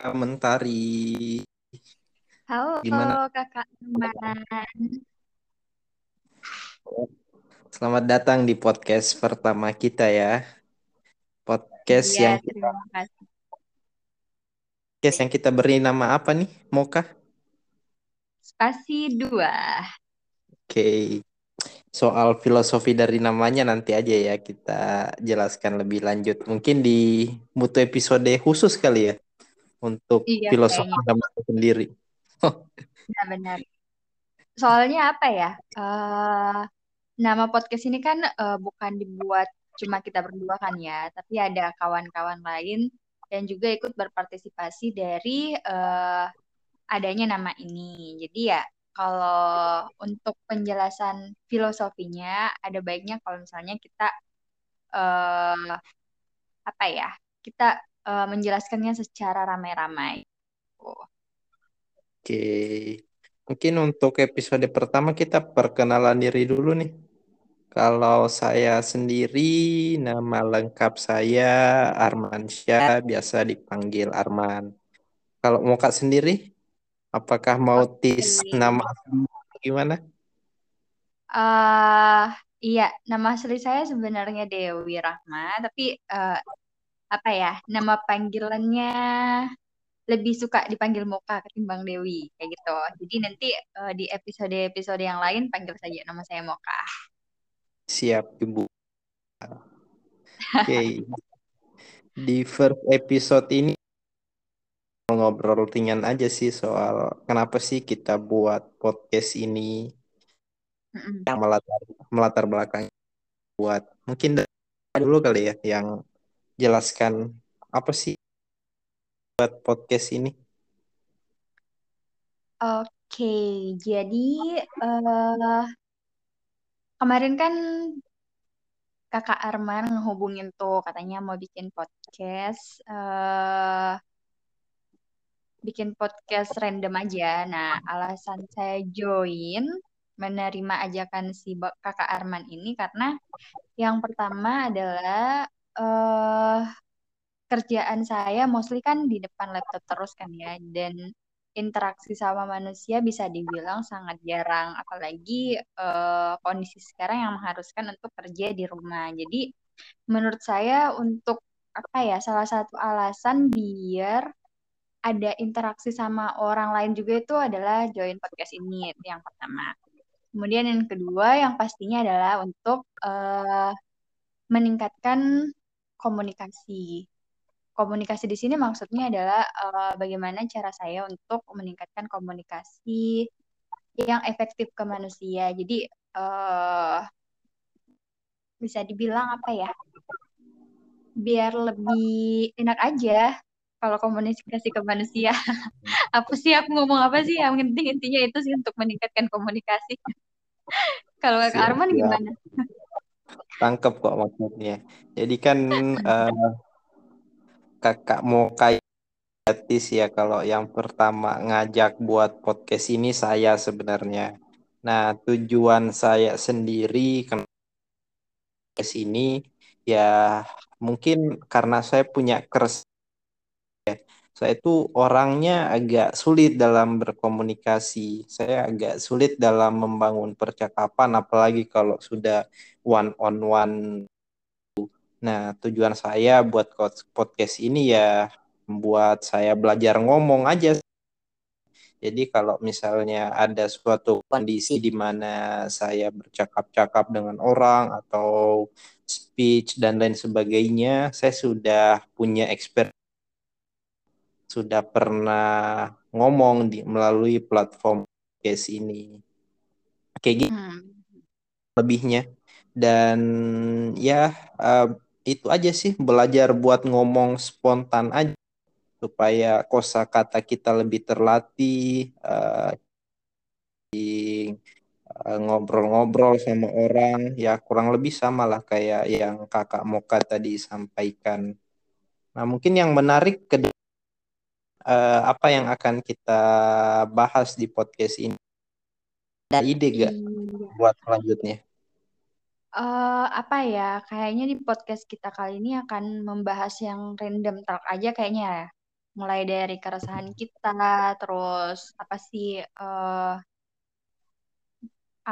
Mentari. Halo Gimana? kakak teman. Selamat datang di podcast pertama kita ya. Podcast Iya, yang terima kasih. podcast yang kita beri nama apa nih? Moka? Spasi dua. Oke. Soal filosofi dari namanya nanti aja ya kita jelaskan lebih lanjut. Mungkin di mutu episode khusus kali ya untuk Iya, filosofi nama sendiri. Benar-benar. Soalnya apa ya? eh, nama podcast ini kan eh, bukan dibuat cuma kita berdua kan ya, tapi ada kawan-kawan lain yang juga ikut berpartisipasi dari eh, adanya nama ini. Jadi ya kalau untuk penjelasan filosofinya ada baiknya kalau misalnya kita eh, apa ya? Kita eh, menjelaskannya secara ramai-ramai. Oh. Oke. Mungkin untuk episode pertama kita perkenalan diri dulu nih. Kalau saya sendiri, nama lengkap saya Arman Syah, biasa dipanggil Arman. Kalau mau Kak sendiri, apakah mau tis nama gimana? eh iya, nama asli saya sebenarnya Dewi Rahma, tapi eh, apa ya? Nama panggilannya lebih suka dipanggil Moka ketimbang Dewi, kayak gitu. Jadi nanti eh, di episode-episode yang lain panggil saja nama saya Moka. Siap, Ibu. Oke. Di first episode ini ngobrol ringan aja sih soal kenapa sih kita buat podcast ini yang melatar melatar belakang buat mungkin dulu kali ya yang jelaskan apa sih buat podcast ini. Oke, jadi eh kemarin kan kakak Arman ngehubungin tuh katanya mau bikin podcast, eh bikin podcast random aja. Nah, alasan saya join menerima ajakan si kakak Arman ini karena yang pertama adalah eh kerjaan saya mostly kan di depan laptop terus kan ya, dan interaksi sama manusia bisa dibilang sangat jarang, apalagi eh, kondisi sekarang yang mengharuskan untuk kerja di rumah. Jadi menurut saya untuk apa ya, salah satu alasan biar ada interaksi sama orang lain juga itu adalah join podcast ini, yang pertama. Kemudian yang kedua yang pastinya adalah untuk eh, meningkatkan komunikasi. Komunikasi di sini maksudnya adalah eh, bagaimana cara saya untuk meningkatkan komunikasi yang efektif ke manusia. Jadi eh, bisa dibilang apa ya? Biar lebih enak aja kalau komunikasi ke manusia. apa sih aku ngomong apa sih? Yang penting intinya itu sih untuk meningkatkan komunikasi. kalau Kak Arman gimana? Tangkep kok maksudnya. Jadi kan eh, kakak mau kayak ya kalau yang pertama ngajak buat podcast ini saya sebenarnya. Nah tujuan saya sendiri ke podcast ini ya mungkin karena saya punya keres saya itu orangnya agak sulit dalam berkomunikasi. Saya agak sulit dalam membangun percakapan, apalagi kalau sudah one on one. Nah, tujuan saya buat podcast ini ya membuat saya belajar ngomong aja. Jadi kalau misalnya ada suatu kondisi di mana saya bercakap-cakap dengan orang atau speech dan lain sebagainya, saya sudah punya experience sudah pernah ngomong di melalui platform podcast ini. Kayak gitu Hmm. lebihnya. Dan ya uh, itu aja sih belajar buat ngomong spontan aja supaya kosakata kita lebih terlatih uh, ngobrol-ngobrol sama orang ya kurang lebih sama lah kayak yang kakak Moka tadi sampaikan. Nah mungkin yang menarik ke uh, apa yang akan kita bahas di podcast ini? Ada ide gak Iya. buat selanjutnya? Eh, apa ya? Kayaknya di podcast kita kali ini akan membahas yang random talk aja kayaknya ya. mulai dari keresahan kita, terus apa sih eh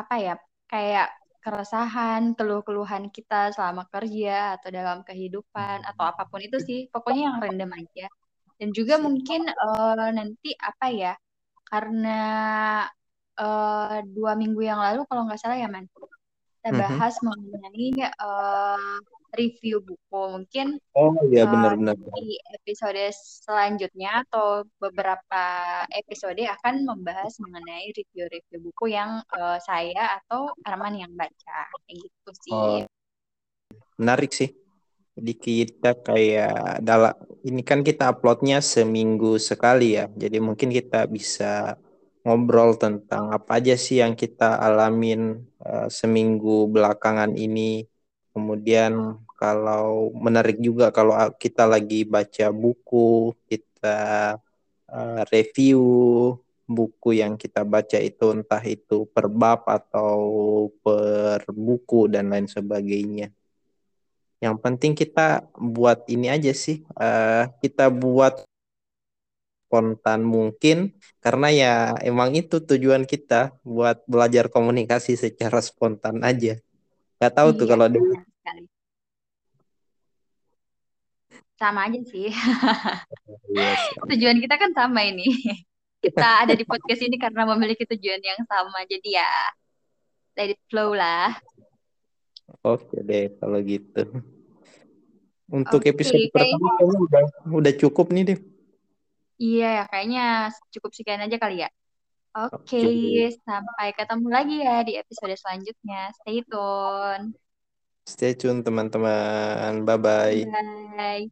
apa ya kayak keresahan, keluh-keluhan kita selama kerja atau dalam kehidupan atau apa pun itu sih, pokoknya yang random aja. Dan juga mungkin eh, nanti apa ya, karena eh, dua minggu yang lalu kalau nggak salah ya man, kita Mhm. bahas mengenai eh, review buku. Mungkin Oh iya benar-benar. di episode selanjutnya atau beberapa episode akan membahas mengenai review-review buku yang eh, saya atau Arman yang baca. Kayak gitu sih. Oh menarik sih. Jadi kita kayak dalam ini kan kita uploadnya seminggu sekali ya. Jadi mungkin kita bisa ngobrol tentang apa aja sih yang kita alamin uh, seminggu belakangan ini. Kemudian kalau menarik juga kalau kita lagi baca buku, kita uh, review buku yang kita baca itu entah itu per bab atau per buku dan lain sebagainya. Yang penting kita buat ini aja sih, uh, kita buat spontan mungkin karena ya emang itu tujuan kita buat belajar komunikasi secara spontan aja. Gak tahu tuh Iya, kalau dia benar sekali. Sama aja sih. yes. Tujuan kita kan sama ini. Kita ada di podcast ini karena memiliki tujuan yang sama. Jadi ya, let it flow lah. Oke deh kalau gitu. Untuk Oke, episode pertama kayaknya udah udah cukup nih deh. iya ya, kayaknya cukup sekian aja kali ya. Oke, Oke. sampai ketemu lagi ya di episode selanjutnya. Stay tune. Stay tune teman-teman. Bye bye. Bye.